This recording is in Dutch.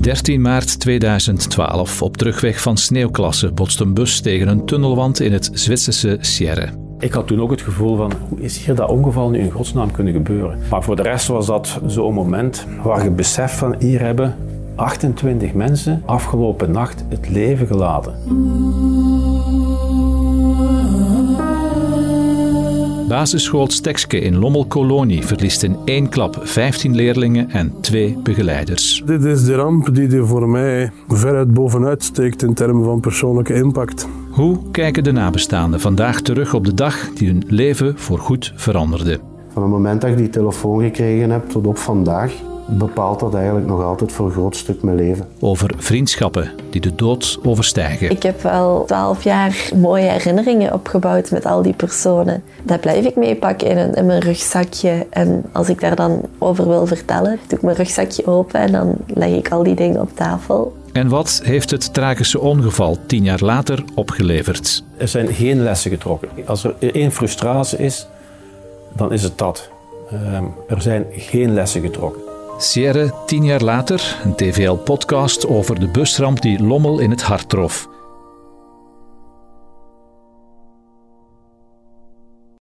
13 maart 2012. Op terugweg van sneeuwklasse botst een bus tegen een tunnelwand in het Zwitserse Sierre. Ik had toen ook het gevoel van, hoe is hier dat ongeval nu in godsnaam kunnen gebeuren? Maar voor de rest was dat zo'n moment waar je beseft van, hier hebben 28 mensen afgelopen nacht het leven gelaten. Basisschool Stekske in Lommelkolonie verliest in één klap 15 leerlingen en twee begeleiders. Dit is de ramp die er voor mij veruit bovenuit steekt in termen van persoonlijke impact. Hoe kijken de nabestaanden vandaag terug op de dag die hun leven voorgoed veranderde? Van het moment dat ik die telefoon gekregen heb tot op vandaag, bepaalt dat eigenlijk nog altijd voor een groot stuk mijn leven. Over vriendschappen die de dood overstijgen. Ik heb wel twaalf jaar mooie herinneringen opgebouwd met al die personen. Dat blijf ik meepakken in, een- in mijn rugzakje. En als ik daar dan over wil vertellen, doe ik mijn rugzakje open en dan leg ik al die dingen op tafel. En wat heeft het tragische ongeval tien jaar later opgeleverd? Er zijn geen lessen getrokken. Als er één frustratie is, dan is het dat. Ehm, er zijn geen lessen getrokken. Sierre, tien jaar later, een TVL-podcast over de busramp die Lommel in het hart trof.